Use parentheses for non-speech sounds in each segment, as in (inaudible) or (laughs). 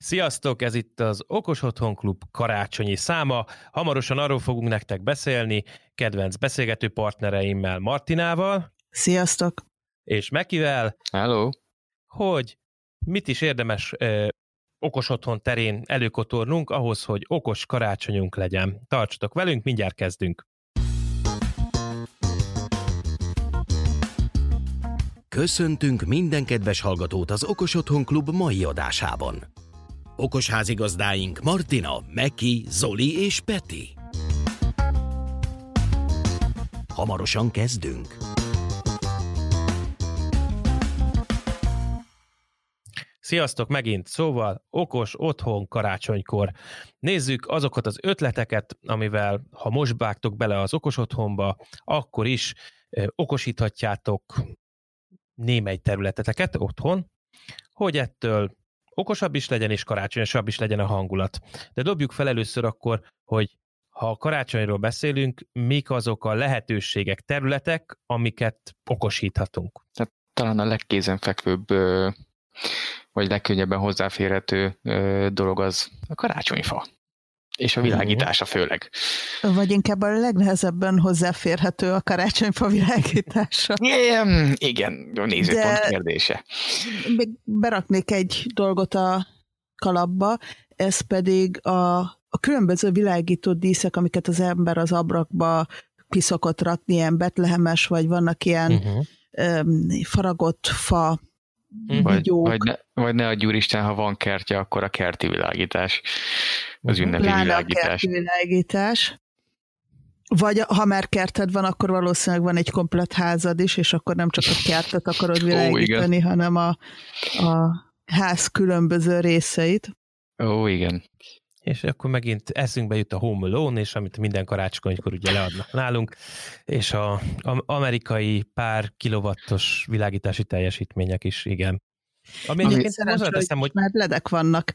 Sziasztok, ez itt az Okos Otthon Klub karácsonyi száma. Hamarosan arról fogunk nektek beszélni, kedvenc beszélgető partnereimmel Martinával. Sziasztok! És Mekivel. Hello! Hogy mit is érdemes ö, okos otthon terén előkotornunk ahhoz, hogy okos karácsonyunk legyen. Tartsatok velünk, mindjárt kezdünk. Köszöntünk minden kedves hallgatót az Okos Otthon Klub mai adásában. Okos házigazdáink Martina, Meki, Zoli és Peti. Hamarosan kezdünk. Sziasztok megint, szóval okos otthon karácsonykor. Nézzük azokat az ötleteket, amivel ha most vágtok bele az okos otthonba, akkor is ö, okosíthatjátok némely területeteket otthon, hogy ettől okosabb is legyen, és karácsonyosabb is legyen a hangulat. De dobjuk fel először akkor, hogy ha a karácsonyról beszélünk, mik azok a lehetőségek, területek, amiket okosíthatunk. Tehát talán a legkézenfekvőbb, vagy legkönnyebben hozzáférhető dolog az a karácsonyfa. És a világítása főleg. Vagy inkább a legnehezebben hozzáférhető a karácsonyfa világítása. Igen, igen nézőpont De- kérdése. Még beraknék egy dolgot a kalapba, ez pedig a, a különböző világító díszek, amiket az ember az abrakba kiszokott rakni, ilyen betlehemes, vagy vannak ilyen Uh-huh. um, faragott fa. Vagy, vigyók. vagy, ne, vagy ne adj úristen, ha van kertje, akkor a kerti világítás. Az Mhm. ünnepi Pláne a világítás. kerti világítás. Vagy ha már kerted van, akkor valószínűleg van egy komplet házad is, és akkor nem csak a kertet akarod világítani, hanem a, a ház különböző részeit. Ó, igen. És akkor megint eszünkbe jut a Home Alone, és amit minden karácsonykor ugye leadnak nálunk, és a, a amerikai pár kilovattos világítási teljesítmények is, igen. Ami Ami- egyébként hozzáteszem, hogy... Már ledek vannak.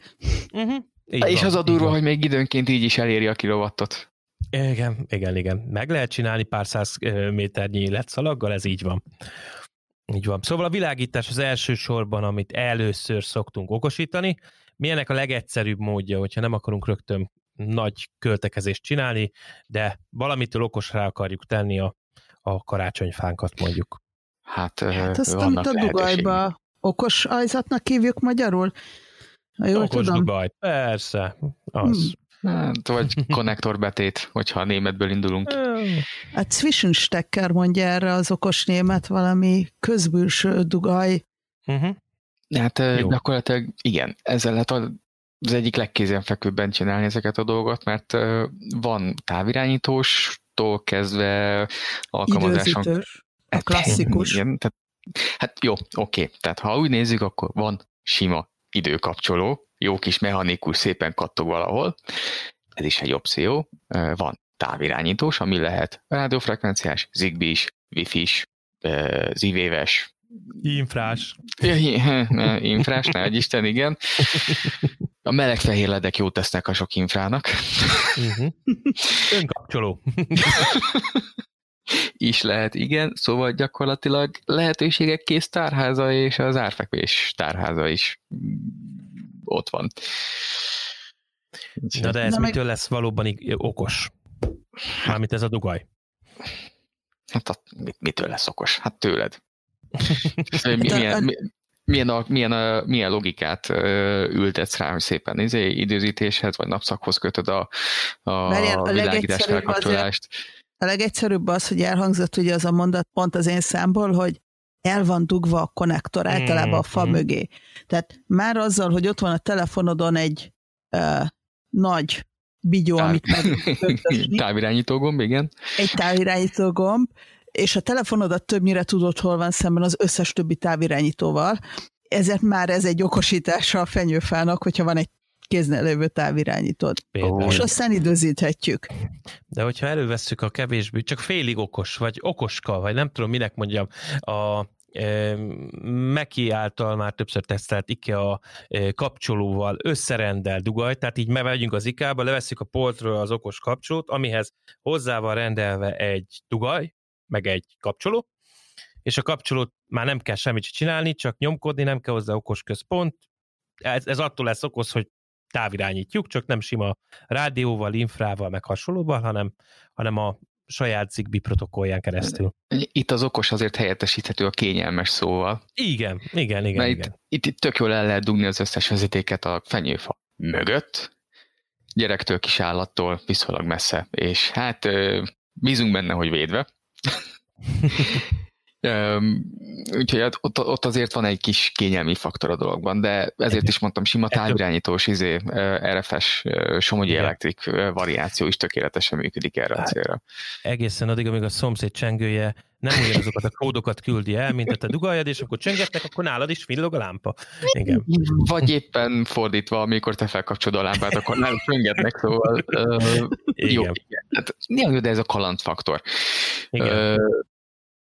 Uh-huh, így És van, az a durva, hogy még időnként így is eléri a kilovattot. Igen, igen, igen. Meg lehet csinálni pár száz méternyi letszalaggal, ez így van. Így van. Szóval a világítás az első sorban, amit először szoktunk okosítani. Milyenek a legegyszerűbb módja, hogyha nem akarunk rögtön nagy költekezést csinálni, de valamitől okosra akarjuk tenni a, a karácsonyfánkat mondjuk. Hát, Hát azt, vannak amit a dugajba okos ajzatnak hívjuk magyarul? Ha jól Okos tudom. dugaj, persze, az. Hmm. Hát, vagy (laughs) konnektorbetét, hogyha a németből indulunk. A Zwischenstecker mondja erre az okos német valami közbülső dugaj. Uh-huh. Hát Jó. gyakorlatilag igen, ezzel lehet az egyik legkézenfekvőbben csinálni ezeket a dolgot, mert van távirányítóstól kezdve alkalmazáson. Időzítős. A Hát, klasszikus. Igen, tehát, hát jó, oké. Tehát ha úgy nézzük, akkor van sima időkapcsoló, jó kis mechanikus, szépen kattog valahol. Ez is egy opció. Van távirányítós, ami lehet rádiófrekvenciás, zigbee is, wifi is, zivéves, Infrás. Ne, Infrás, ne adj Isten, igen. A meleg fehér ledek jót tesznek a sok infrának. Uh-huh. Önkapcsoló. Is lehet, igen. Szóval gyakorlatilag lehetőségek kész tárháza és az árfekvés tárháza is ott van. Na de ez Na meg- mitől lesz valóban okos? Mármint ez a dugaj. Hát a, mit- mitől lesz okos? Hát tőled. A- milyen, milyen, a, milyen, a, milyen logikát ültetsz rá, hogy szépen izé, időzítéshez vagy napszakhoz kötöd a, a Várjál, a világítás legegyszerűbb felkapcsolást. A legegyszerűbb az, hogy elhangzott ugye az a mondat pont az én számból, hogy el van dugva a konnektor általában a fa Mhm. mögé. Tehát már azzal, hogy ott van a telefonodon egy uh, nagy bigyó, Táv- amit meg (laughs) Távirányító gomb, igen. egy távirányító gomb, és a telefonodat többnyire tudod, hol van szemben az összes többi távirányítóval, ezért már ez egy okosítása a fenyőfának, hogyha van egy kéznél lévő távirányítód. Például. És aztán időzíthetjük. De hogyha elővesszük a kevésbé, csak félig okos, vagy okoska, vagy nem tudom, minek mondjam, a e, Meki által már többször tesztelt IKEA e, kapcsolóval összerendel dugaj, tehát így megyünk az IKEA-ba, levesszük a poltról az okos kapcsolót, amihez hozzá van rendelve egy dugaj, meg egy kapcsoló, és a kapcsolót már nem kell semmit csinálni, csak nyomkodni, nem kell hozzá okos központ, ez, ez attól lesz okoz, hogy távirányítjuk, csak nem sima rádióval, infrával, meg hasonlóval, hanem, hanem a saját Zigbee protokollján keresztül. Itt az okos azért helyettesíthető a kényelmes szóval. Igen, igen, igen. Mert igen. Itt, itt tök jól el lehet dugni az összes vezetéket a fenyőfa mögött, gyerektől, kis állattól viszonylag messze, és hát bízunk benne, hogy védve. (laughs) úgyhogy ott, ott azért van egy kis kényelmi faktor a dologban, de ezért is mondtam, sima távirányítós, izé, RFS, Somogyi elektrik variáció is tökéletesen működik erre a hát, célra. Egészen addig, amíg a szomszéd csengője nem ugyanazokat a kódokat küldi el, mint a te dugaljad, és akkor csengetnek, akkor nálad is villog a lámpa. Igen. Vagy éppen fordítva, amikor te felkapcsolod a lámpát, akkor nem csöngetnek, szóval uh, igen. jó. Igen. Hát, jó, de ez a kalandfaktor. Igen. Uh,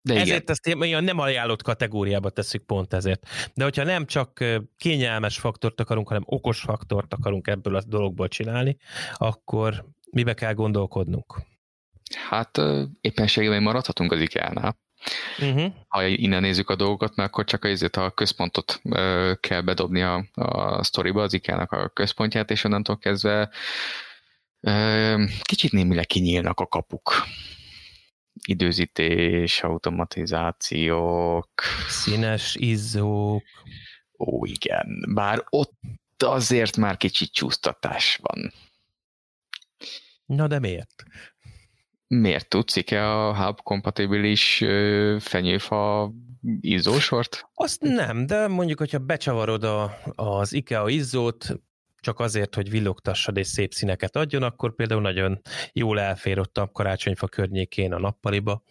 de igen. Ezért ezt ilyen nem ajánlott kategóriába tesszük pont ezért. De hogyha nem csak kényelmes faktort akarunk, hanem okos faktort akarunk ebből a dologból csinálni, akkor mibe kell gondolkodnunk? Hát éppenségében maradhatunk az IKEA-nál. Uh-huh. Ha innen nézzük a dolgokat, mert akkor csak azért a központot kell bedobni a, a sztoriba, az IKEA-nak a központját, és onnantól kezdve kicsit némileg kinyílnak a kapuk időzítés, automatizációk. Színes izzók. Ó, igen. Bár ott azért már kicsit csúsztatás van. Na de miért? Miért tudsz e a hub kompatibilis fenyőfa izzósort? Azt nem, de mondjuk, hogyha becsavarod a, az IKEA izzót, csak azért, hogy villogtassad és szép színeket adjon, akkor például nagyon jól elfér ott a karácsonyfa környékén a nappaliba.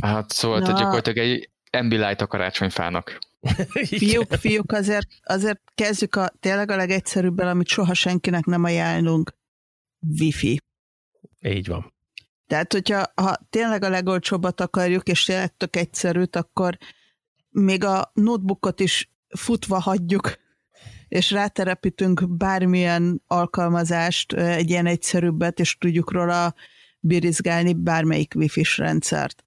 Hát szóval te gyakorlatilag egy Ambilight a karácsonyfának. (laughs) fiúk, fiúk, azért, azért kezdjük a tényleg a legegyszerűbbel, amit soha senkinek nem ajánlunk. Wi-Fi. Így van. Tehát, hogyha ha tényleg a legolcsóbbat akarjuk, és tényleg tök egyszerűt, akkor még a notebookot is futva hagyjuk és ráterepítünk bármilyen alkalmazást, egy ilyen egyszerűbbet, és tudjuk róla birizgálni bármelyik wifi-s rendszert.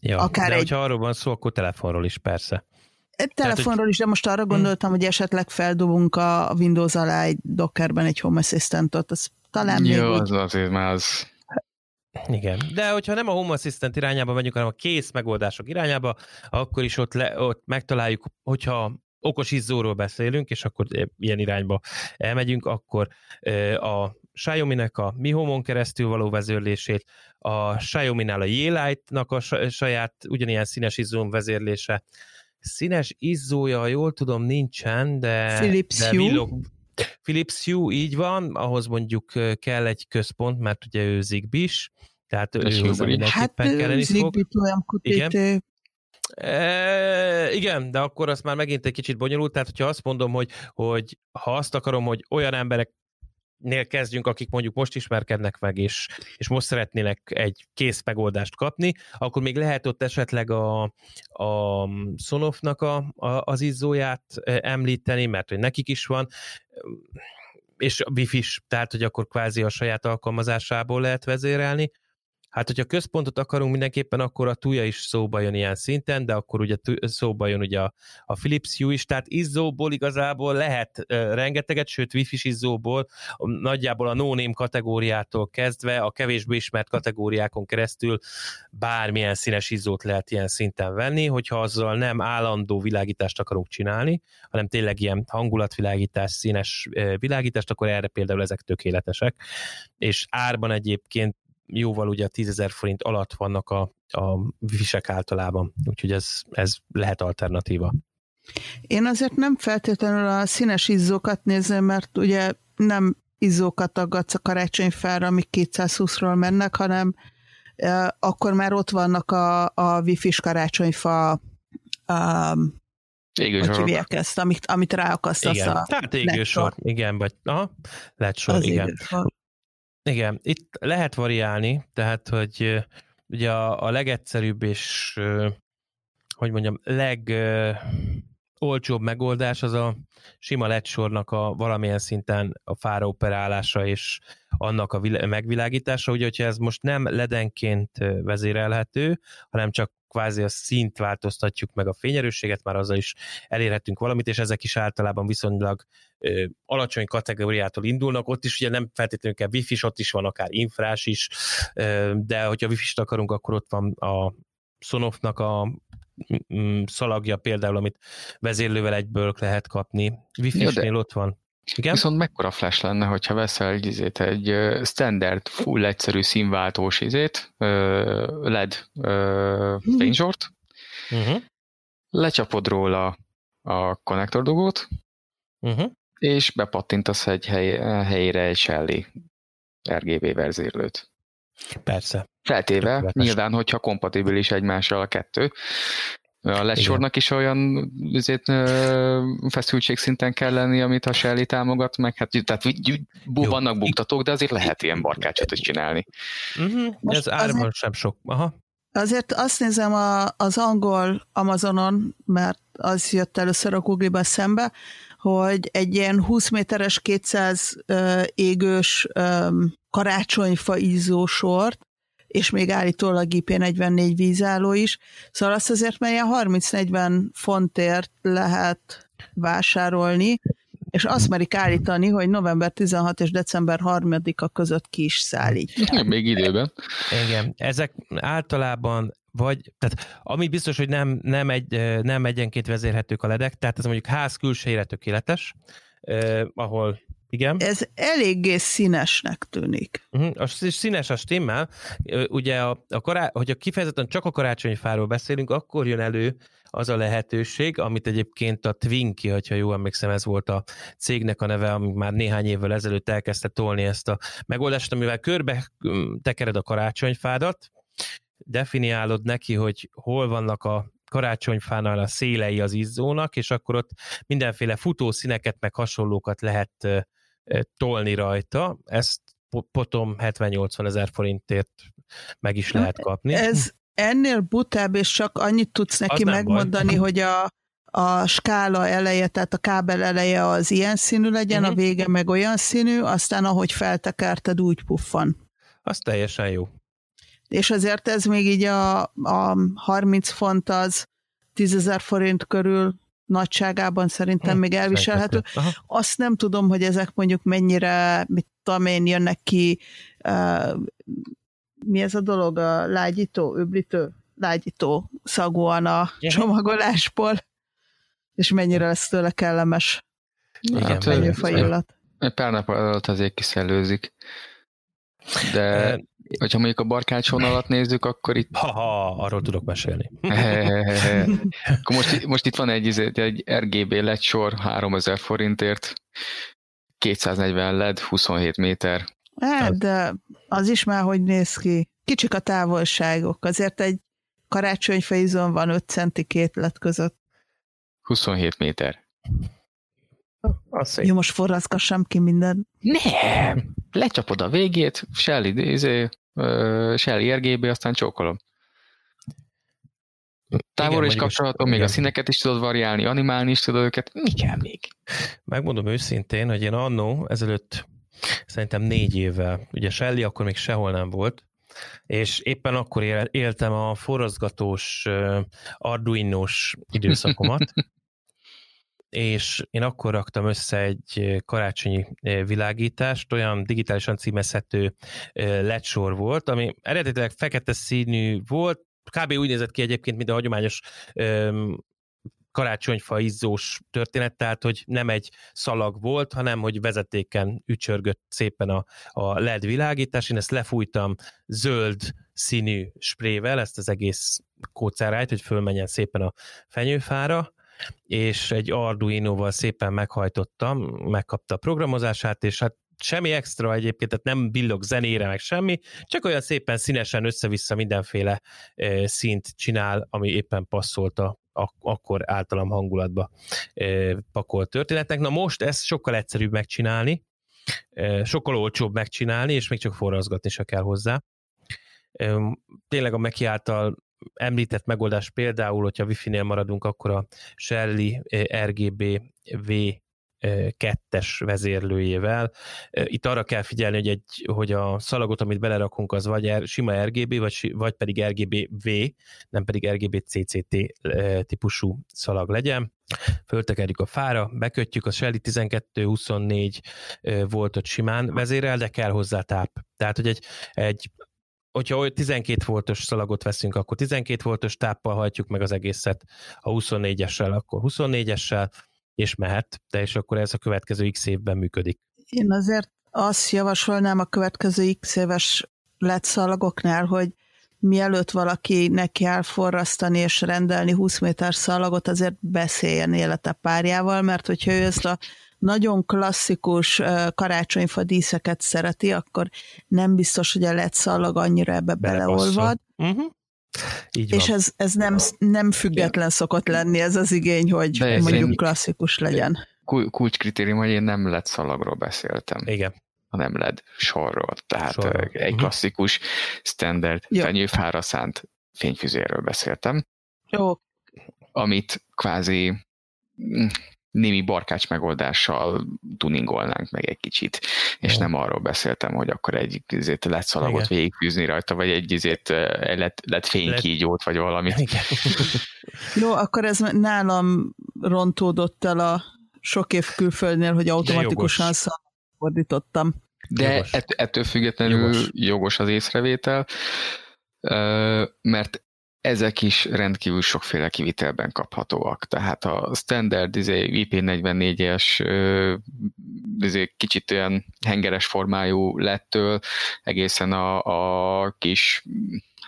Ja, Akár de egy... hogyha arról van szó, akkor telefonról is persze. Egy telefonról Tehát, is, de most arra gondoltam, hmm. hogy esetleg feldobunk a Windows alá egy Dockerben egy Home Assistant-ot, az talán Jó, még az úgy... azért már az... Igen, de hogyha nem a Home Assistant irányába megyünk, hanem a kész megoldások irányába, akkor is ott, le, ott megtaláljuk, hogyha okos izzóról beszélünk, és akkor ilyen irányba elmegyünk, akkor a Xiaomi-nek a Mi Home-on keresztül való vezérlését, a Xiaomi-nál a Yeelight-nak a saját ugyanilyen színes izzón vezérlése. Színes izzója, ha jól tudom, nincsen, de, Philips de villog, Philips Hue így van, ahhoz mondjuk kell egy központ, mert ugye ő Zigbee is, tehát ő hozzá mindenképpen hát, kelleni fog. Igen. E, igen, de akkor az már megint egy kicsit bonyolult, tehát hogyha azt mondom, hogy, hogy ha azt akarom, hogy olyan emberek nél kezdjünk, akik mondjuk most ismerkednek meg, és, és most szeretnének egy kész megoldást kapni, akkor még lehet ott esetleg a, a Sonofnak a, a, az izzóját említeni, mert hogy nekik is van, és a wifi is, tehát hogy akkor kvázi a saját alkalmazásából lehet vezérelni, Hát, hogyha központot akarunk mindenképpen, akkor a túja is szóba jön ilyen szinten, de akkor ugye szóba jön ugye a, a Philips Hue is, tehát izzóból igazából lehet uh, rengeteget, sőt wifi izzóból, nagyjából a no kategóriától kezdve a kevésbé ismert kategóriákon keresztül bármilyen színes izzót lehet ilyen szinten venni, hogyha azzal nem állandó világítást akarunk csinálni, hanem tényleg ilyen hangulatvilágítás, színes világítást, akkor erre például ezek tökéletesek. És árban egyébként jóval ugye 10 ezer forint alatt vannak a, a visek általában, úgyhogy ez, ez lehet alternatíva. Én azért nem feltétlenül a színes izzókat nézem, mert ugye nem izzókat aggatsz a karácsonyfára, amik 220-ról mennek, hanem e, akkor már ott vannak a, a wifi-s karácsonyfa um, hogy ezt, amit, amit ráakasztasz igen. a Tehát égősor, igen, vagy aha, lehet sor, Az igen. Égősor. Igen, itt lehet variálni, tehát, hogy ugye a, a legegyszerűbb és, hogy mondjam, legolcsóbb megoldás az a sima ledsornak a valamilyen szinten a fára operálása és annak a megvilágítása, ugye, hogyha ez most nem ledenként vezérelhető, hanem csak kvázi a szint változtatjuk meg a fényerősséget, már azzal is elérhetünk valamit, és ezek is általában viszonylag ö, alacsony kategóriától indulnak, ott is ugye nem feltétlenül kell wifi ott is van akár infrás is, ö, de hogyha wifi-t akarunk, akkor ott van a Sonofnak a szalagja például, amit vezérlővel egyből lehet kapni. Wi-Fi-snél ott van. Igen? Viszont mekkora flash lenne, hogyha veszel egy, izét, egy standard, full egyszerű színváltós izét, LED mhm. fényzsort, uh-huh. lecsapod róla a konnektor dugót, uh-huh. és bepattintasz egy hely, helyére egy Shelly RGB verzérlőt. Persze. Feltéve, Tökéletes. nyilván, hogyha kompatibilis egymással a kettő. A lecsornak is olyan azért, feszültségszinten kell lenni, amit a Shelly támogat, meg hát tehát Jó. vannak buktatók, de azért lehet ilyen barkácsot is csinálni. Uh-huh. Ez árban sem sok. Aha. Azért azt nézem a, az angol Amazonon, mert az jött először a Google-ba szembe, hogy egy ilyen 20 méteres, 200 uh, égős um, karácsonyfa izzósort, és még állítólag IP44 vízálló is, szóval azt azért melyen 30-40 fontért lehet vásárolni, és azt merik állítani, hogy november 16 és december 3-a között ki is szállít. (laughs) Még időben. Igen, ezek általában vagy, tehát ami biztos, hogy nem, nem, egy, nem egyenként vezérhetők a ledek, tehát ez mondjuk ház külsejére tökéletes, eh, ahol igen. Ez eléggé színesnek tűnik. Uh-huh. A színes a stimmel. Ugye, a, a kará, hogyha kifejezetten csak a karácsonyfáról beszélünk, akkor jön elő az a lehetőség, amit egyébként a Twinky, hogyha jól emlékszem, ez volt a cégnek a neve, ami már néhány évvel ezelőtt elkezdte tolni ezt a megoldást, amivel körbe tekered a karácsonyfádat, definiálod neki, hogy hol vannak a karácsonyfánál a szélei az izzónak, és akkor ott mindenféle futószíneket, meg hasonlókat lehet tolni rajta. Ezt potom 70-80 ezer forintért meg is lehet kapni. Ez ennél butább, és csak annyit tudsz neki megmondani, baj. hogy a, a skála eleje, tehát a kábel eleje az ilyen színű legyen, uh-huh. a mhm. vége meg olyan színű, aztán ahogy feltekerted, úgy puffan. Az teljesen jó. És azért ez még így a, a 30 font az 10 ezer forint körül nagyságában szerintem hm, még elviselhető. Azt nem tudom, hogy ezek mondjuk mennyire, mit tudom én, jönnek ki, uh, mi ez a dolog, a lágyító, öblítő, lágyító szagúan a csomagolásból, és mennyire lesz tőle kellemes. Igen, hát, illat. Pár nap alatt azért kiszellőzik. De hogyha mondjuk a barkácsvonalat nézzük, akkor itt... Ha-ha, arról tudok mesélni. (laughs) akkor most, most itt van egy, egy RGB LED sor 3000 forintért, 240 LED, 27 méter. Hát, de az is már hogy néz ki. Kicsik a távolságok. Azért egy karácsonyfejizon van 5 centi két lett között. 27 méter. Az Jó, most forraszkassam ki minden. Nem! Lecsapod a végét, Shelly, izé, Shelly RGB, aztán csókolom. Távol is kapcsolható, még igen. a színeket is tudod variálni, animálni is tudod őket. Mi kell még? Megmondom őszintén, hogy én annó ezelőtt szerintem négy évvel, ugye Shelly akkor még sehol nem volt, és éppen akkor éltem a forrazgatós Arduino-s (laughs) időszakomat, és én akkor raktam össze egy karácsonyi világítást, olyan digitálisan címezhető ledsor volt, ami eredetileg fekete színű volt, kb. úgy nézett ki egyébként, mint a hagyományos karácsonyfa izzós történet, tehát hogy nem egy szalag volt, hanem hogy vezetéken ücsörgött szépen a, a LED világítás. Én ezt lefújtam zöld színű sprével, ezt az egész kócárájt, hogy fölmenjen szépen a fenyőfára, és egy Arduino-val szépen meghajtottam, megkapta a programozását, és hát semmi extra egyébként, tehát nem billog zenére, meg semmi, csak olyan szépen színesen össze-vissza mindenféle szint csinál, ami éppen passzolt a ak- akkor általam hangulatba e, pakolt történetnek. Na most ezt sokkal egyszerűbb megcsinálni, e, sokkal olcsóbb megcsinálni, és még csak forrazgatni se kell hozzá. E, tényleg a Meki által említett megoldás például, hogyha Wi-Fi-nél maradunk, akkor a Shelly RGB V kettes vezérlőjével. Itt arra kell figyelni, hogy, egy, hogy a szalagot, amit belerakunk, az vagy sima RGB, vagy, vagy pedig RGB-V, nem pedig RGB CCT típusú szalag legyen. Föltekerjük a fára, bekötjük, a Shelly 12-24 voltot simán vezérel, de kell hozzá táp. Tehát, hogy egy, egy hogyha 12 voltos szalagot veszünk, akkor 12 voltos táppal hajtjuk meg az egészet, a 24-essel, akkor 24-essel, és mehet, de és akkor ez a következő x évben működik. Én azért azt javasolnám a következő x éves LED szalagoknál, hogy mielőtt valaki neki elforrasztani és rendelni 20 méter szalagot, azért beszéljen élete párjával, mert hogyha ő ezt a nagyon klasszikus karácsonyfa díszeket szereti, akkor nem biztos, hogy a szalag annyira ebbe beleolvad. Uh-huh. Így és ez, ez nem, nem független szokott lenni ez az igény, hogy De mondjuk én, klasszikus legyen. Kulcskritérium, hogy én nem szalagról beszéltem. Igen hanem LED sorról. Tehát sorról. egy uh-huh. klasszikus, standard Jó. fenyőfára szánt fényfüzérről beszéltem. Jó. Amit kvázi mm, némi barkács megoldással tuningolnánk meg egy kicsit, és nem arról beszéltem, hogy akkor egy izét lett szalagot végigfűzni rajta, vagy egy izét lett, lett fénykígyót, vagy valamit. Igen. (laughs) Jó, akkor ez nálam rontódott el a sok év külföldnél, hogy automatikusan fordítottam. De jogos. Ett, ettől függetlenül jogos. jogos az észrevétel, mert ezek is rendkívül sokféle kivitelben kaphatóak. Tehát a standard izé, IP44-es izé, kicsit olyan hengeres formájú lettől egészen a, a kis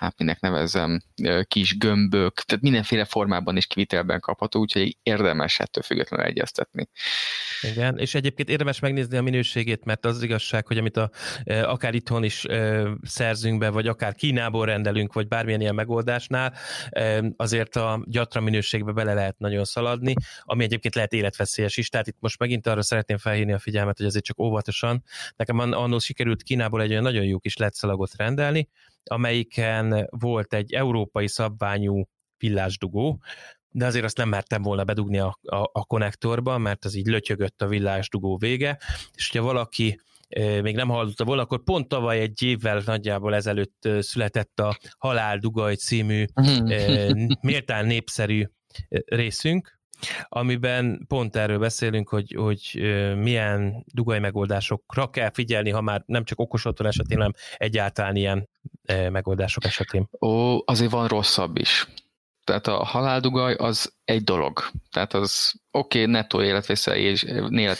hát minek nevezzem, kis gömbök, tehát mindenféle formában is kivitelben kapható, úgyhogy érdemes ettől függetlenül egyeztetni. Igen, és egyébként érdemes megnézni a minőségét, mert az igazság, hogy amit a, akár itthon is szerzünk be, vagy akár Kínából rendelünk, vagy bármilyen ilyen megoldásnál, azért a gyatra minőségbe bele lehet nagyon szaladni, ami egyébként lehet életveszélyes is, tehát itt most megint arra szeretném felhívni a figyelmet, hogy azért csak óvatosan. Nekem annól sikerült Kínából egy olyan nagyon jó kis letszalagot rendelni, amelyiken volt egy európai szabványú villásdugó, de azért azt nem mertem volna bedugni a, a, a konnektorba, mert az így lötyögött a villásdugó vége, és hogyha valaki még nem hallotta volna, akkor pont tavaly egy évvel nagyjából ezelőtt született a Halál Dugaj című méltán népszerű részünk, amiben pont erről beszélünk, hogy, hogy milyen dugaj megoldásokra kell figyelni, ha már nem csak okos otthon esetén, hanem egyáltalán ilyen megoldások esetén. Ó, azért van rosszabb is. Tehát a haláldugaj az egy dolog. Tehát az oké, okay, nettó életveszély, és,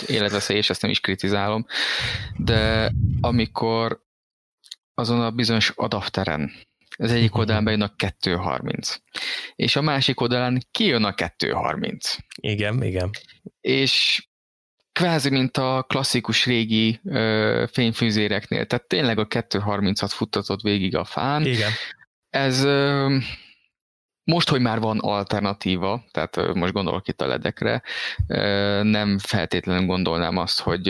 életveszély, és ezt nem is kritizálom, de amikor azon a bizonyos adapteren az egyik mhm. oldalán bejön a 2.30. És a másik oldalán kijön a 2.30. Igen, igen. És kvázi, mint a klasszikus régi ö, fényfűzéreknél. Tehát tényleg a 2.30-at futtatott végig a fán. Igen. Ez ö, most, hogy már van alternatíva, tehát most gondolok itt a ledekre, nem feltétlenül gondolnám azt, hogy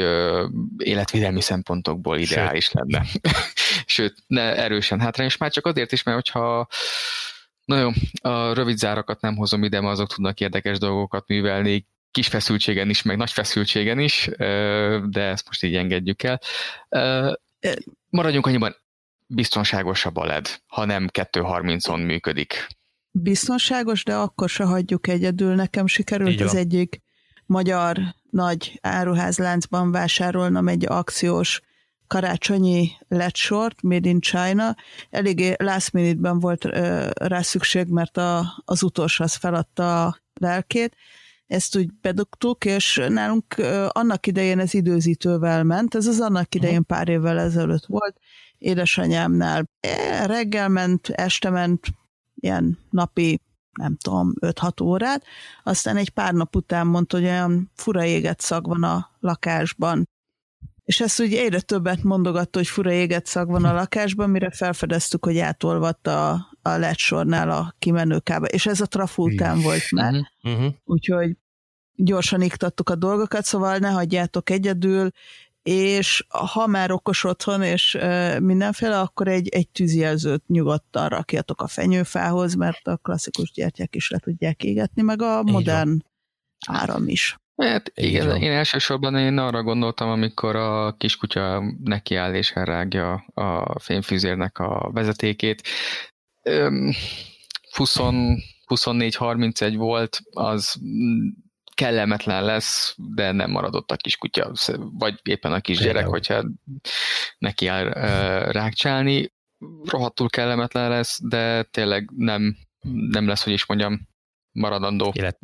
életvédelmi szempontokból ideális Sőt. lenne. (laughs) Sőt, ne erősen hátrányos, már csak azért is, mert hogyha Na jó, a rövid zárakat nem hozom ide, mert azok tudnak érdekes dolgokat művelni, kis feszültségen is, meg nagy feszültségen is, de ezt most így engedjük el. Maradjunk annyiban, biztonságosabb a LED, ha nem 2.30-on működik biztonságos, de akkor se hagyjuk egyedül. Nekem sikerült az egyik magyar nagy áruházláncban vásárolnom egy akciós karácsonyi sort, Made in China. Eléggé last minute-ben volt ö, rá szükség, mert a, az utolsó az feladta a lelkét. Ezt úgy bedugtuk, és nálunk annak idején ez időzítővel ment, ez az annak idején pár évvel ezelőtt volt, édesanyámnál. E, reggel ment, este ment, ilyen napi nem tudom, 5-6 órát, aztán egy pár nap után mondta, hogy olyan fura éget szag van a lakásban. És ezt ugye egyre többet mondogatta, hogy fura éget szag van a lakásban, mire felfedeztük, hogy átolvadt a, a ledsornál a kimenőkába. És ez a trafó után volt már. Uh-huh. Úgyhogy gyorsan iktattuk a dolgokat, szóval ne hagyjátok egyedül, és ha már okos otthon, és mindenféle, akkor egy, egy tűzjelzőt nyugodtan rakjatok a fenyőfához, mert a klasszikus gyertyák is le tudják égetni, meg a modern áram is. Hát igen, én elsősorban én arra gondoltam, amikor a kiskutya nekiáll és elrágja a fényfűzérnek a vezetékét. 24-31 volt, az kellemetlen lesz, de nem maradott a kiskutya, vagy éppen a kisgyerek, hogyha neki áll rákcsálni. Rohadtul kellemetlen lesz, de tényleg nem, nem lesz, hogy is mondjam, maradandó Élet,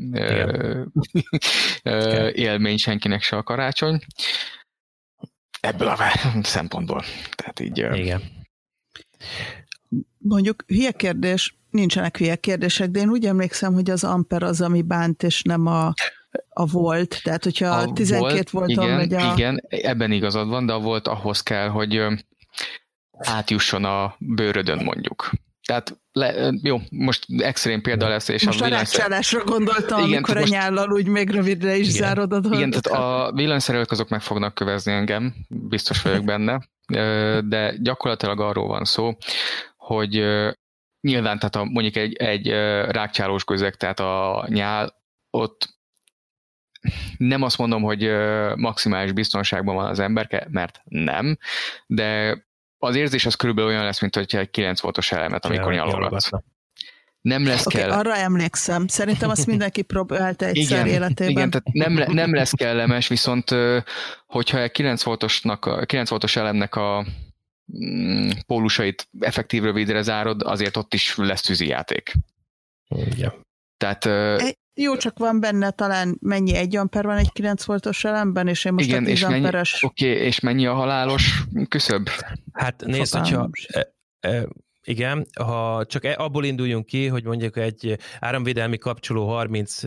(laughs) élmény senkinek se a karácsony. Ebből a szempontból. Tehát így... Igen. Mondjuk hülye kérdés, nincsenek hülye kérdések, de én úgy emlékszem, hogy az amper az, ami bánt, és nem a, a volt. Tehát, hogyha a 12 volt, volton igen, megy a... Igen, ebben igazad van, de a volt ahhoz kell, hogy átjusson a bőrödön mondjuk. Tehát le, jó, most extrém példa lesz, és most a villanyszerelésre gondoltam, igen, amikor a nyállal úgy még rövidre is igen, zárod a Igen, tehát a villanyszerelők azok meg fognak kövezni engem, biztos vagyok benne, de gyakorlatilag arról van szó, hogy nyilván, tehát a, mondjuk egy, egy rákcsálós közeg, tehát a nyál, ott nem azt mondom, hogy maximális biztonságban van az emberke, mert nem, de az érzés az körülbelül olyan lesz, mint hogyha egy 9 voltos elemet, amikor nyalogatsz. Nem lesz okay, kell. Arra emlékszem. Szerintem azt mindenki próbálta egyszer igen, életében. Igen, tehát nem, nem lesz kellemes, viszont hogyha egy 9 voltosnak, 9 voltos elemnek a pólusait effektív rövidre zárod, azért ott is lesz tűzijáték. Igen. Tehát, jó, csak van benne talán mennyi egy amper van egy 9 voltos elemben, és én most igen, a 10 és mennyi, amperes... Oké, okay, és mennyi a halálos küszöb? Hát nézd, hogyha e, e, igen, ha csak e, abból induljunk ki, hogy mondjuk egy áramvédelmi kapcsoló 30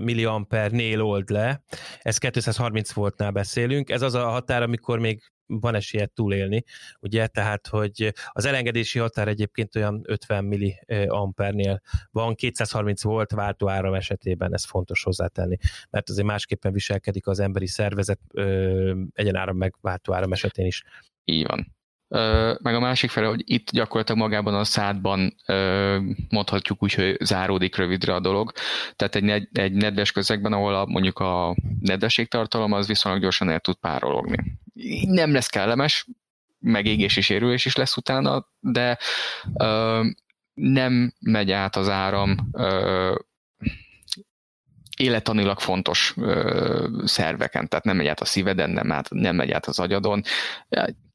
milliampernél old le, ez 230 voltnál beszélünk, ez az a határ, amikor még van esélye túlélni, ugye, tehát, hogy az elengedési határ egyébként olyan 50 milli ampernél van, 230 volt váltó áram esetében, ez fontos hozzátenni, mert azért másképpen viselkedik az emberi szervezet egyenáram meg váltó áram esetén is. Így van. Meg a másik fele, hogy itt gyakorlatilag magában a szádban mondhatjuk úgy, hogy záródik rövidre a dolog. Tehát egy, egy nedves közegben, ahol a, mondjuk a nedvességtartalom az viszonylag gyorsan el tud párologni. Nem lesz kellemes, megégés és érülés is lesz utána, de ö, nem megy át az áram ö, életanilag fontos ö, szerveken, tehát nem megy át a szíveden, nem, át, nem megy át az agyadon,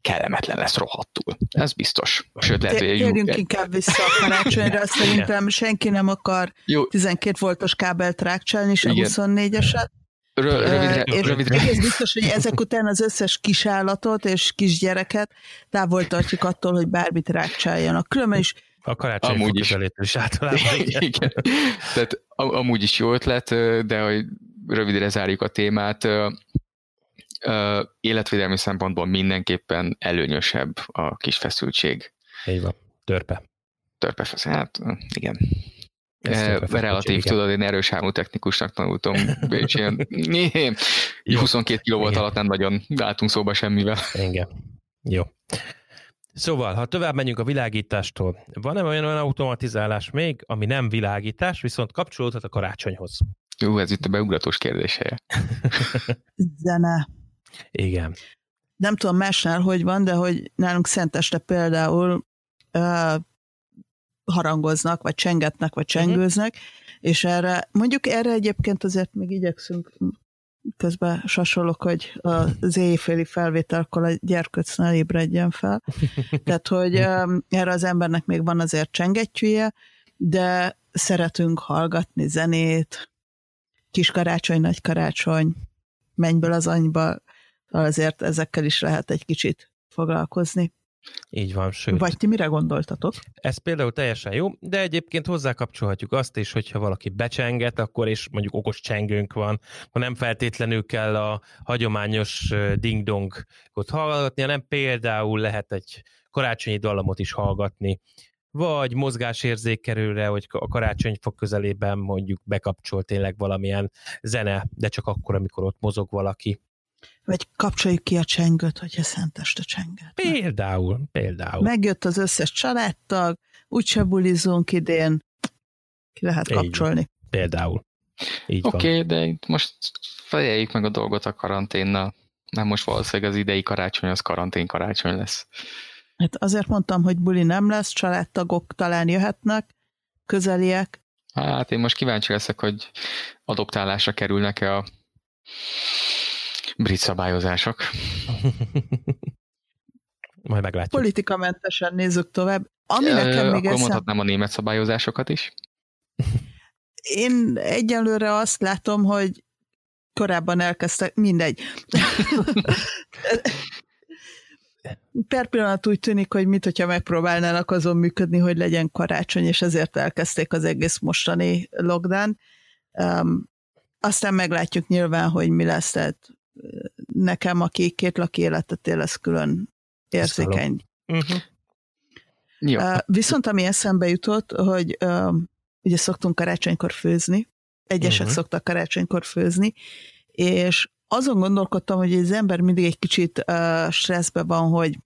kellemetlen lesz rohadtul. Ez biztos. Sőt, lehet, hogy Térjünk egy... inkább vissza a karácsonyra, (laughs) szerintem senki nem akar Jó. 12 voltos kábelt rákcsálni, se 24-eset. Rövidre, és rövidre. Egész biztos, hogy ezek után az összes kisállatot és kisgyereket távol tartjuk attól, hogy bármit rákcsáljanak. Különben is a karácsony amúgy is. is általában. (laughs) Igen. igen. Tehát amúgy is jó ötlet, de hogy rövidre zárjuk a témát, életvédelmi szempontból mindenképpen előnyösebb a kis feszültség. Így van. Törpe. Törpe feszültség. Hát igen. E, relatív, tudod, én erős álmú technikusnak tanultam, és ilyen 22 kiló volt alatt nem nagyon álltunk szóba semmivel. Igen. Jó. Szóval, ha tovább menjünk a világítástól, van-e olyan, olyan automatizálás még, ami nem világítás, viszont kapcsolódhat a karácsonyhoz? Jó, ez itt a beugratós kérdése. (laughs) Zene. Igen. Nem tudom másnál, hogy van, de hogy nálunk Szenteste például uh, harangoznak, vagy csengetnek, vagy mhm. csengőznek, uh-huh. és erre, mondjuk erre egyébként azért még igyekszünk közben sasolok, hogy az éjféli felvételkor a gyerkőc ne ébredjen fel. (laughs) Tehát, hogy erre az embernek még van azért csengettyűje, de szeretünk hallgatni zenét, kis karácsony, nagy karácsony, mennyből az anyba, azért ezekkel is lehet egy kicsit foglalkozni. Így van, sőt. Vagy ti mire gondoltatok? Ez például teljesen jó, de egyébként hozzákapcsolhatjuk azt is, hogyha valaki becsenget, akkor is mondjuk okos csengőnk van, ha nem feltétlenül kell a hagyományos ding-dongot hallgatni, hanem például lehet egy karácsonyi dallamot is hallgatni, vagy mozgásérzékelőre, hogy a karácsonyfok közelében mondjuk bekapcsol tényleg valamilyen zene, de csak akkor, amikor ott mozog valaki. Vagy kapcsoljuk ki a csengőt, hogyha szenteste csenget. Például, például. Megjött az összes családtag, úgyse bulizunk idén, ki lehet kapcsolni. Például. Így Oké, okay, de itt most fejeljük meg a dolgot a karanténnal. Nem most valószínűleg az idei karácsony, az karantén karácsony lesz. Hát azért mondtam, hogy buli nem lesz, családtagok talán jöhetnek, közeliek. Hát én most kíváncsi leszek, hogy adoptálásra kerülnek-e a brit szabályozások. (laughs) Majd meglátjuk. Politikamentesen nézzük tovább. Ami Ö, nekem még Akkor eszem, mondhatnám a német szabályozásokat is. (laughs) én egyelőre azt látom, hogy korábban elkezdtek, mindegy. (laughs) Per pillanat úgy tűnik, hogy mit, hogyha megpróbálnának azon működni, hogy legyen karácsony, és ezért elkezdték az egész mostani lockdown. Um, aztán meglátjuk nyilván, hogy mi lesz, tehát nekem, aki két laki életet él, ez külön érzékeny. Uh-huh. Jó. Uh, viszont ami eszembe jutott, hogy uh, ugye szoktunk karácsonykor főzni, egyesek uh-huh. szoktak karácsonykor főzni, és azon gondolkodtam, hogy az ember mindig egy kicsit uh, stresszbe van, hogy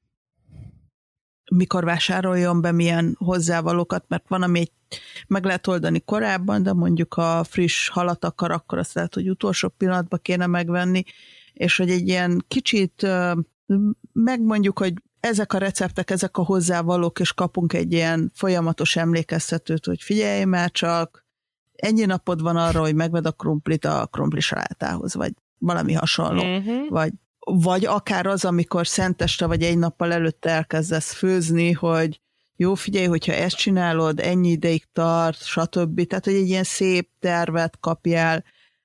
mikor vásároljon be milyen hozzávalókat, mert van, ami egy, meg lehet oldani korábban, de mondjuk a friss halat akar, akkor azt lehet, hogy utolsó pillanatban kéne megvenni, és hogy egy ilyen kicsit megmondjuk, hogy ezek a receptek, ezek a hozzávalók, és kapunk egy ilyen folyamatos emlékeztetőt, hogy figyelj már csak, ennyi napod van arra, hogy megved a krumplit a krumpli salátához, vagy valami hasonló. Uh-huh. Vagy, vagy akár az, amikor szenteste vagy egy nappal előtte elkezdesz főzni, hogy jó, figyelj, hogyha ezt csinálod, ennyi ideig tart, stb. Tehát, hogy egy ilyen szép tervet kapjál,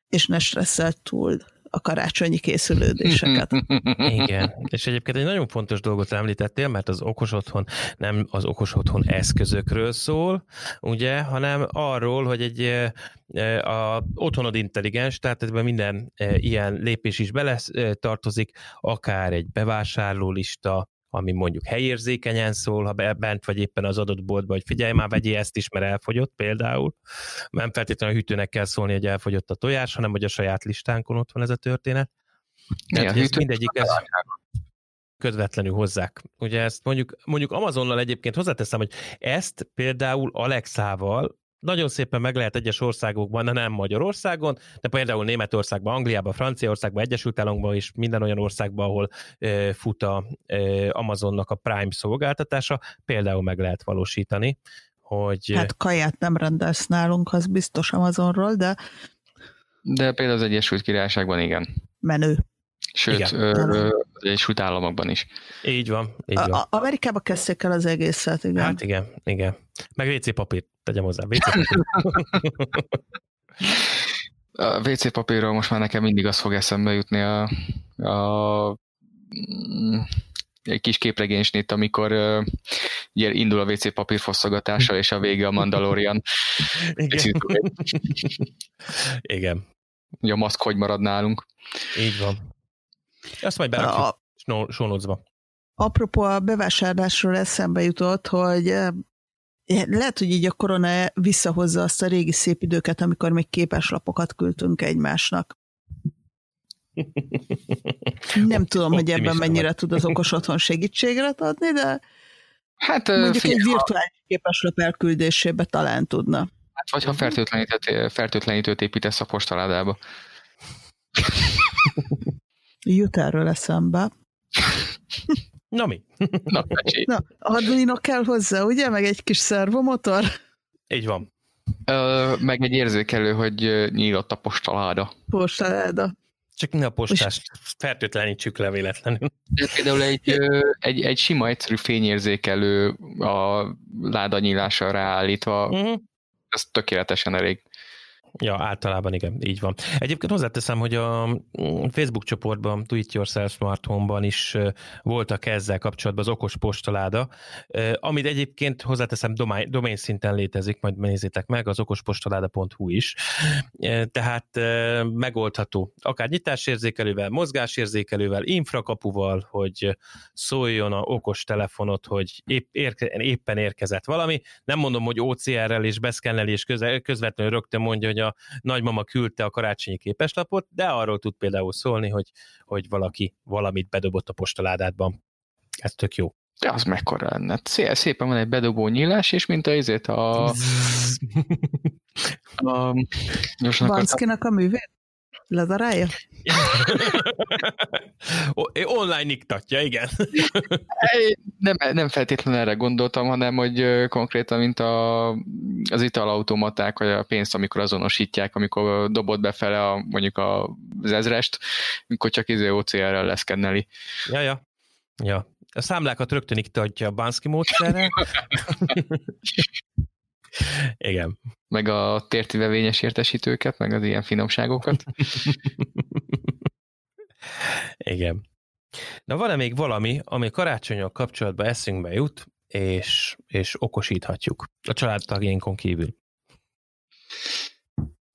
és ne stresszel túl a karácsonyi készülődéseket. Igen, és egyébként egy nagyon fontos dolgot említettél, mert az okos otthon nem az okos otthon eszközökről szól, ugye, hanem arról, hogy egy e, a otthonod intelligens, tehát ebben minden e, ilyen lépés is bele e, tartozik, akár egy bevásárlólista, ami mondjuk helyérzékenyen szól, ha be- bent vagy éppen az adott boltba, hogy figyelj már, vegyél ezt is, mert elfogyott például. Nem feltétlenül a hűtőnek kell szólni, hogy elfogyott a tojás, hanem hogy a saját listánkon ott van ez a történet. Tehát, a hogy ez hűtő- mindegyik ez közvetlenül hozzák. Ugye ezt mondjuk, mondjuk Amazonnal egyébként hozzáteszem, hogy ezt például Alexával nagyon szépen meg lehet egyes országokban, de nem Magyarországon, de például Németországban, Angliában, Franciaországban, Egyesült Államokban és minden olyan országban, ahol ö, fut a ö, Amazonnak a Prime szolgáltatása, például meg lehet valósítani, hogy Hát kaját nem rendelsz nálunk, az biztos Amazonról, de De például az Egyesült Királyságban igen. menő. Sőt, Igen. ö, Egyesült Államokban is. így van, így van. a, Amerikába kezdték el az egészet, igen. Hát igen, igen. Meg WC papír, tegyem hozzá, WC papír. A WC papírról most már nekem mindig az fog eszembe jutni a, a mm, egy kis képregénysnit, amikor uh, ugye indul a WC papír fosszogatása, és a vége a Mandalorian. igen. igen, Ugye a maszk hogy marad nálunk. így van. Azt majd berakjuk A, apropó a bevásárlásról eszembe jutott, hogy lehet, hogy így a korona visszahozza azt a régi szép időket, amikor még képeslapokat küldtünk egymásnak. Nem tudom, hogy ebben mennyire tud az okos otthon segítségre adni, de Hát, mondjuk figyelj, egy virtuális képeslap elküldésébe talán tudna. hát vagy ha fertőtlenítőt, fertőtlenítőt építesz a postaládába. Jut erről eszembe. (laughs) Na mi? Na, pecsé. Na, Arduino kell hozzá, ugye? Meg egy kis szervomotor? Így van. Ö, meg egy érzékelő, hogy nyílott a postaláda. Postaláda. Csak ne a postást fertőtlenítsük le véletlenül. De például egy, egy, egy sima, egyszerű fényérzékelő a láda nyílása ráállítva, Uh-huh. ez tökéletesen elég. Ja, általában igen, így van. Egyébként hozzáteszem, hogy a mm, Facebook csoportban, Do It Yourself Smart Home-ban is voltak ezzel kapcsolatban az okos postaláda, amit egyébként hozzáteszem domain, szinten létezik, majd nézzétek meg, az okospostaláda.hu is. Tehát megoldható, akár nyitásérzékelővel, mozgásérzékelővel, infrakapuval, hogy szóljon a okos telefonot, hogy épp, érke, éppen érkezett valami. Nem mondom, hogy OCR-rel és beszkennelés közvetlenül rögtön mondja, hogy a nagymama küldte a karácsonyi képeslapot, de arról tud például szólni, hogy, hogy valaki valamit bedobott a postaládádban. Ez tök jó. De az mekkora lenne. Szé- Szépen van egy bedobó nyílás, és mint a izét a... (laughs) a Banszkinak a művét? Ledarálja? (laughs) O- Online iktatja, igen. (laughs) Nem, nem feltétlenül erre gondoltam, hanem hogy konkrétan, mint a, az italautomaták, vagy a pénzt, amikor azonosítják, amikor dobod befele a, mondjuk a, az ezrest, amikor csak izé OCR-rel leszkenneli. Ja, ja. ja. A számlákat rögtön iktatja a Bansky módszerrel. (laughs) igen. meg a térti vevényes értesítőket, meg az ilyen finomságokat. (laughs) Igen. Na van-e még valami, ami karácsonyok kapcsolatban eszünkbe jut, és, és okosíthatjuk a családtagjainkon kívül?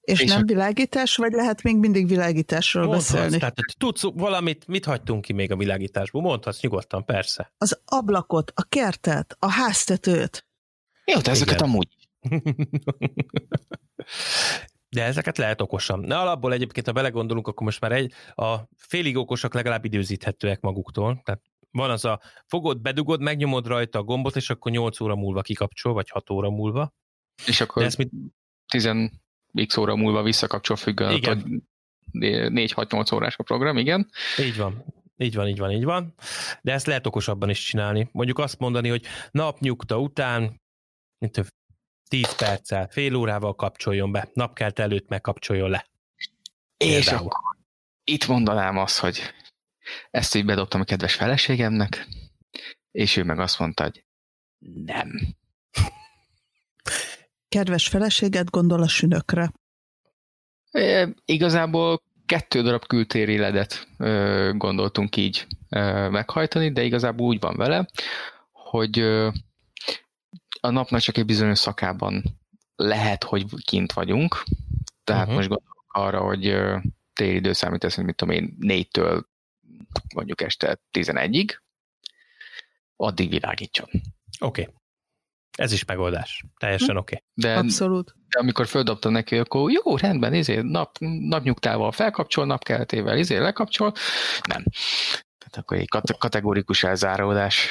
És, És nem a- világítás, vagy lehet még mindig világításról Mondhatsz, beszélni? tehát hogy tudsz valamit, mit hagytunk ki még a világításból? Mondhatsz nyugodtan, persze. Az ablakot, a kertet, a háztetőt. Jó, de ezeket Igen. amúgy. De ezeket lehet okosan. Na alapból egyébként, ha belegondolunk, akkor most már egy, a félig okosak legalább időzíthetőek maguktól. Tehát van az a fogod, bedugod, megnyomod rajta a gombot, és akkor 8 óra múlva kikapcsol, vagy 6 óra múlva. És De akkor ezt mit, 10 x óra múlva visszakapcsol függően, hogy 4-6-8 órás a program, igen. Így van. Így van, így van, így van. De ezt lehet okosabban is csinálni. Mondjuk azt mondani, hogy napnyugta után, mint 10 perccel, fél órával kapcsoljon be, napkelt előtt megkapcsoljon le. És Például. akkor itt mondanám azt, hogy ezt így bedobtam a kedves feleségemnek, és ő meg azt mondta, hogy nem. Kedves feleséget gondol a sünökre. E, igazából kettő darab kültéri ledet ö, gondoltunk így ö, meghajtani, de igazából úgy van vele, hogy ö, a napnak csak egy bizonyos szakában lehet, hogy kint vagyunk, tehát uh-huh. most gondolok arra, hogy téli időszámítás, mit tudom én, négytől mondjuk este 11-ig, addig világítson. Oké. Okay. Ez is megoldás. Teljesen oké. Okay. De, Abszolút. de amikor földobtam neki, akkor jó, rendben, izé, nap, napnyugtával felkapcsol, napkeletével izé lekapcsol, nem. Tehát akkor egy kate- kategórikus elzáródás.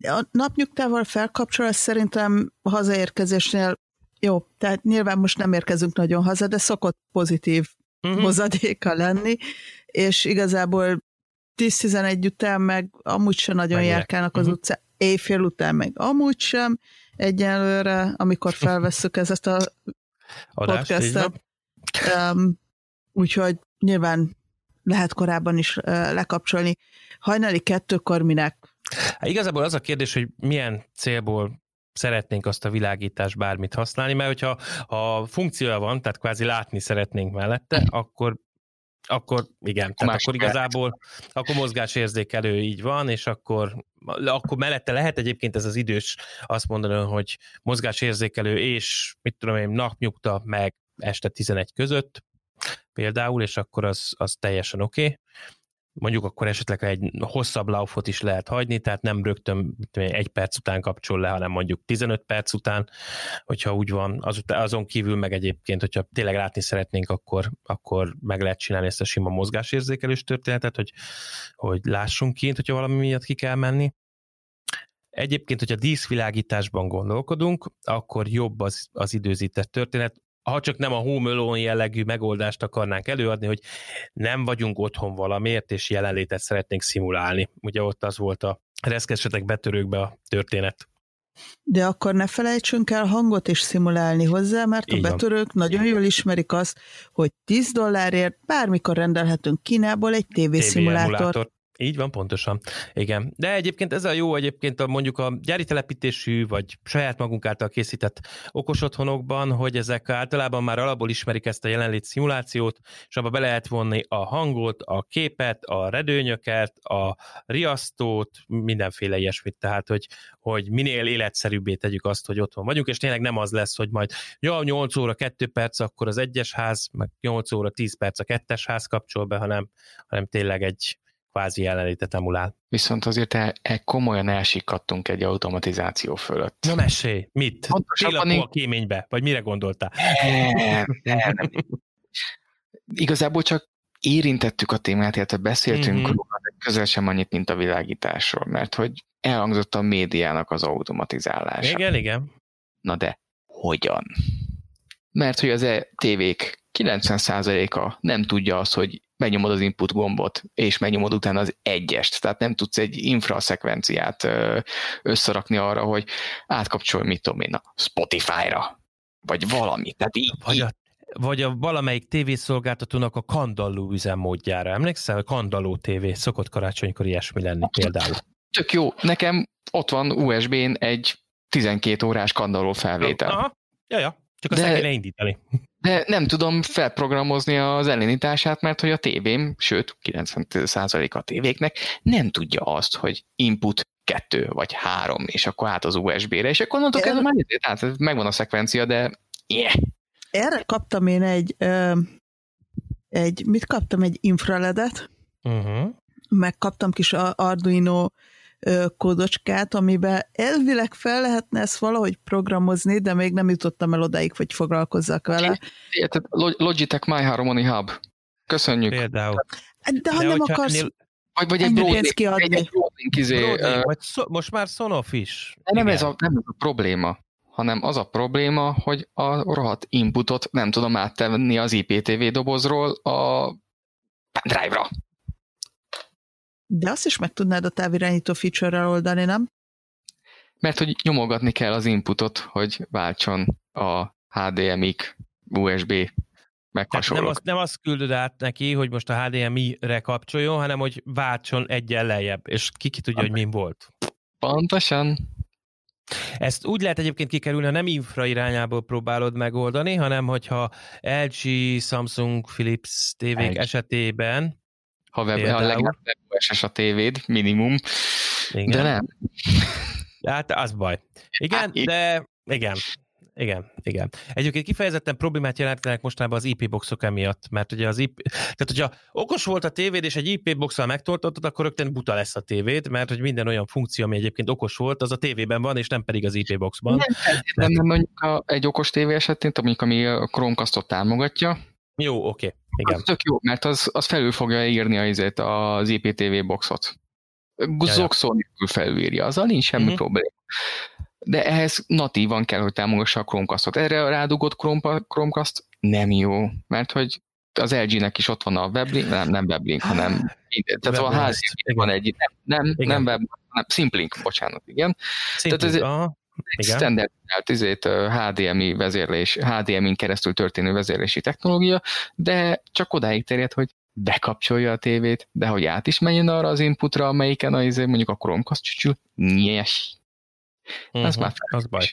A napnyugtával felkapcsol, ez szerintem hazaérkezésnél jó, tehát nyilván most nem érkezünk nagyon haza, de szokott pozitív Uh-huh. hozadéka lenni, és igazából 10-11 után meg amúgy sem nagyon Mennyire? járkálnak az Mhm. utcán, éjfél után meg amúgy sem, egyelőre, amikor (laughs) felvesszük ezt a Adást, podcastet. um, úgyhogy nyilván lehet korábban is uh, lekapcsolni. Hajnali kettőkor minek? Hát igazából az a kérdés, hogy milyen célból szeretnénk azt a világítást bármit használni, mert hogyha ha funkciója van, tehát kvázi látni szeretnénk mellette, akkor akkor igen, tehát Más akkor igazából akkor mozgásérzékelő így van, és akkor, akkor mellette lehet egyébként ez az idős azt mondani, hogy mozgásérzékelő és mit tudom én, napnyugta meg este 11 között például, és akkor az, az teljesen oké. Okay. Mondjuk akkor esetleg egy hosszabb laufot is lehet hagyni, tehát nem rögtön egy perc után kapcsol le, hanem mondjuk 15 perc után, hogyha úgy van. Azon kívül meg egyébként, hogyha tényleg látni szeretnénk, akkor, akkor meg lehet csinálni ezt a sima mozgásérzékelős történetet, hogy, hogy lássunk kint, hogyha valami miatt ki kell menni. Egyébként, hogyha díszvilágításban gondolkodunk, akkor jobb az, az időzített történet, ha csak nem a Home Alone jellegű megoldást akarnánk előadni, hogy nem vagyunk otthon valamiért, és jelenlétet szeretnénk szimulálni. Ugye ott az volt a reszkesetek betörőkbe a történet. De akkor ne felejtsünk el hangot is szimulálni hozzá, mert a betörők nagyon jól ismerik azt, hogy 10 dollárért bármikor rendelhetünk Kínából egy tévészimulátort. Így van, pontosan. Igen. De egyébként ez a jó egyébként a, mondjuk a gyári telepítésű, vagy saját magunk által készített okos otthonokban, hogy ezek általában már alapból ismerik ezt a jelenlét szimulációt, és abba be lehet vonni a hangot, a képet, a redőnyöket, a riasztót, mindenféle ilyesmit. Tehát, hogy, hogy minél életszerűbbé tegyük azt, hogy otthon vagyunk, és tényleg nem az lesz, hogy majd ja, 8 óra 2 perc, akkor az egyes ház, meg 8 óra 10 perc a kettes ház kapcsol be, hanem, hanem tényleg egy kvázi jelenlétet emulál. Viszont azért el, el komolyan elsikadtunk egy automatizáció fölött. Na mesélj, mit? Pontosabban én- a kéménybe? Vagy mire gondoltál? Nem, nem, nem. Igazából csak érintettük a témát, illetve beszéltünk Mhm. mm-hmm. róla, de közel sem annyit, mint a világításról, mert hogy elhangzott a médiának az automatizálása. Igen, igen. Na de hogyan? Mert hogy az e tévék 90%-a nem tudja azt, hogy megnyomod az input gombot, és megnyomod utána az egyest. Tehát nem tudsz egy infraszekvenciát összerakni arra, hogy átkapcsolj, mit tudom én, a Spotify-ra, vagy valami. Tehát így, vagy a vagy a valamelyik tévészolgáltatónak a kandalló üzemmódjára. Emlékszel, hogy kandalló tévé szokott karácsonykor ilyesmi lenni például. Tök jó. Nekem ott van USB-n egy 12 órás kandalló felvétel. Aha. Ja, ja. Csak azt de, kell indítani. De nem tudom felprogramozni az elindítását, mert hogy a tévém, sőt, 90% a tévéknek nem tudja azt, hogy input kettő vagy három, és akkor át az USB-re, és akkor mondtok, ez már hát megvan a szekvencia, de yeah. Erre kaptam én egy, ö, egy mit kaptam, egy infraledet, uh-huh. meg kaptam kis Arduino kódocskát, amiben elvileg fel lehetne ezt valahogy programozni, de még nem jutottam el odáig, hogy foglalkozzak vele. Érted, Logitech My Harmony Hub. Köszönjük. Például. De ha de nem akarsz... Ennél... Vagy, vagy egy Broadlink, egy, egy izé, uh, vagy szó, most már Sonoff is. De nem ez, a, nem ez a probléma, hanem az a probléma, hogy a rohadt inputot nem tudom áttenni az IPTV dobozról a pendrive-ra. De azt is meg tudnád a távirányító feature-rel oldani, nem? Mert hogy nyomogatni kell az inputot, hogy váltson a HDMI-k, USB, meg nem azt, nem azt küldöd át neki, hogy most a HDMI-re kapcsoljon, hanem hogy váltson egyen lejjebb, és ki, ki tudja, hogy mi volt. Pontosan. Ezt úgy lehet egyébként kikerülni, ha nem infra irányából próbálod megoldani, hanem hogyha LG, Samsung, Philips tévék LG. esetében ha, web, ha legalább webOS a tévéd, minimum. Igen. De nem. Hát az baj. Igen, hát, de igen, igen, igen. Egyébként kifejezetten problémát jelentenek mostában az IP boxok emiatt, mert ugye az IP, tehát hogyha okos volt a tévéd, és egy IP boxal megtortottad, akkor rögtön buta lesz a tévéd, mert hogy minden olyan funkció, ami egyébként okos volt, az a tévében van, és nem pedig az IP boxban. Nem, nem, nem mondjuk a, egy okos tévé esetén, mondjuk ami a Chromecastot támogatja, jó, oké. Okay. Igen. Az tök jó, mert az, az felül fogja írni az, az IPTV boxot. Zoxon nélkül felülírja, azzal nincs semmi uh-huh. probléma. De ehhez natívan kell, hogy támogassa a Chromecastot. Erre a rádugott Chromecast nem jó, mert hogy az LG-nek is ott van a weblink, nem, nem weblink, hanem tehát a ház van egy, nem, nem, nem web, hanem Simplink, bocsánat, igen. Simplink, tehát ez, aha. Igen. standardizált izét, HDMI vezérlés, HDMI-n keresztül történő vezérlési technológia, de csak odáig terjed, hogy bekapcsolja a tévét, de hogy át is menjen arra az inputra, amelyiken a, izé, mondjuk a Chromecast csücsül, nyes. Uh-huh, Ez már fel. Az baj.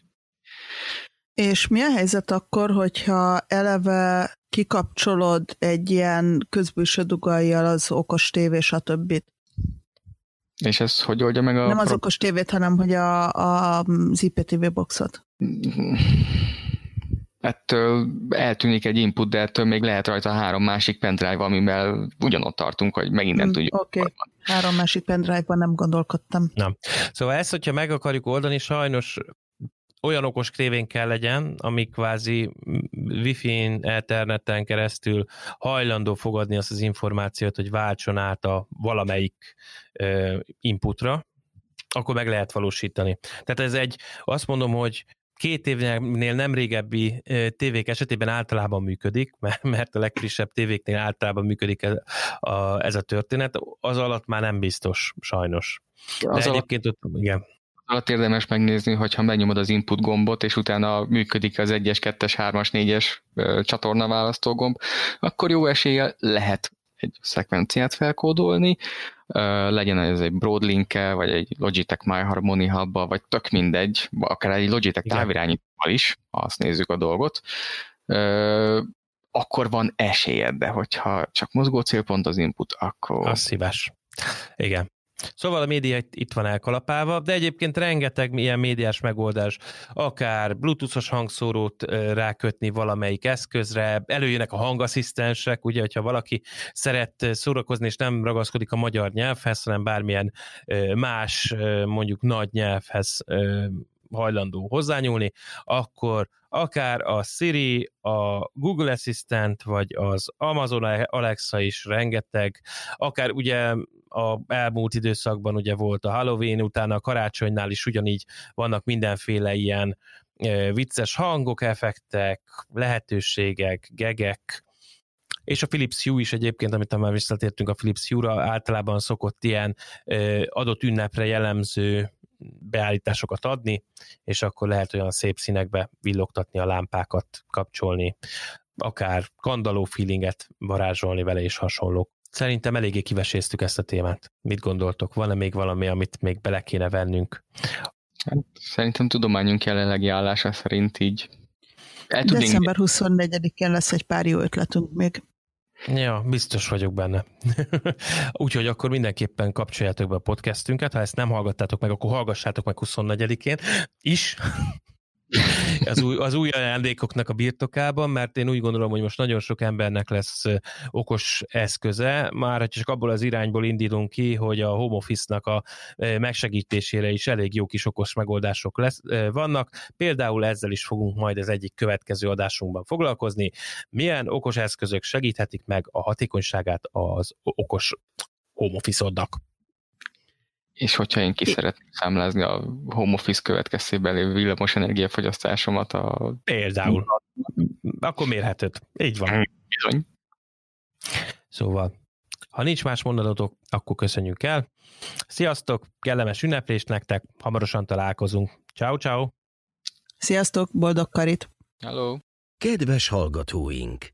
És mi a helyzet akkor, hogyha eleve kikapcsolod egy ilyen közbűső dugaljal az okos tévé, stb. És ez hogy oldja meg a... Nem az okos tévét, hanem hogy a, a, az IPTV boxot. Ettől eltűnik egy input, de ettől még lehet rajta három másik pendrive, amivel ugyanott tartunk, hogy megint nem mm, tudjuk. Oké, okay. három másik pendrive-ban nem gondolkodtam. Nem. Szóval ezt, hogyha meg akarjuk oldani, sajnos olyan okos tévén kell legyen, ami kvázi wifi-n, etherneten keresztül hajlandó fogadni azt az információt, hogy váltson át a valamelyik uh, inputra, akkor meg lehet valósítani. Tehát ez egy, azt mondom, hogy két évnél nem régebbi tévék esetében általában működik, (laughs) mert a legfrissebb tévéknél általában működik ez a, ez a történet, az alatt már nem biztos, sajnos. De az egyébként alatt, igen alatt érdemes megnézni, hogyha megnyomod az input gombot, és utána működik az 1-es, 2-es, 3-as, 4-es csatorna választó gomb, akkor jó eséllyel lehet egy szekvenciát felkódolni, legyen ez egy broadlink vagy egy Logitech My Harmony hub vagy tök mindegy, akár egy Logitech távirányítóval is, ha azt nézzük a dolgot, akkor van esélyed, de hogyha csak mozgó célpont az input, akkor... Az szíves. Igen. Szóval a média itt van elkalapálva, de egyébként rengeteg ilyen médiás megoldás, akár bluetoothos hangszórót rákötni valamelyik eszközre, előjönnek a hangasszisztensek, ugye, hogyha valaki szeret szórakozni, és nem ragaszkodik a magyar nyelvhez, hanem bármilyen más, mondjuk nagy nyelvhez hajlandó hozzányúlni, akkor akár a Siri, a Google Assistant, vagy az Amazon Alexa is rengeteg, akár ugye a elmúlt időszakban ugye volt a Halloween, utána a karácsonynál is ugyanígy vannak mindenféle ilyen vicces hangok, effektek, lehetőségek, gegek, és a Philips Hue is egyébként, amit már visszatértünk a Philips Hue-ra, általában szokott ilyen adott ünnepre jellemző beállításokat adni, és akkor lehet olyan szép színekbe villogtatni a lámpákat, kapcsolni, akár kandaló feelinget varázsolni vele és hasonlók. Szerintem eléggé kiveséztük ezt a témát. Mit gondoltok? Van-e még valami, amit még bele kéne vennünk? Hát, szerintem tudományunk jelenlegi állása szerint így el December 24-én lesz egy pár jó ötletünk még. Ja, biztos vagyok benne. (laughs) Úgyhogy akkor mindenképpen kapcsoljátok be a podcastünket, ha ezt nem hallgattátok meg, akkor hallgassátok meg 24-én is az új, az új ajándékoknak a birtokában, mert én úgy gondolom, hogy most nagyon sok embernek lesz okos eszköze, már ha csak abból az irányból indulunk ki, hogy a home office-nak a megsegítésére is elég jó kis okos megoldások lesz, vannak. Például ezzel is fogunk majd az egyik következő adásunkban foglalkozni. Milyen okos eszközök segíthetik meg a hatékonyságát az okos home office-odnak? És hogyha én ki szeretném számlázni a home office következtében lévő villamos energiafogyasztásomat a... Például. Akkor mérheted. Így van. Bizony. Szóval, ha nincs más mondatotok, akkor köszönjük el. Sziasztok, kellemes ünneplést nektek, hamarosan találkozunk. Ciao, ciao. Sziasztok, boldog karit. Hello. Kedves hallgatóink!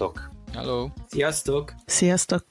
Sziasztok! Hello! Sziasztok! Sziasztok!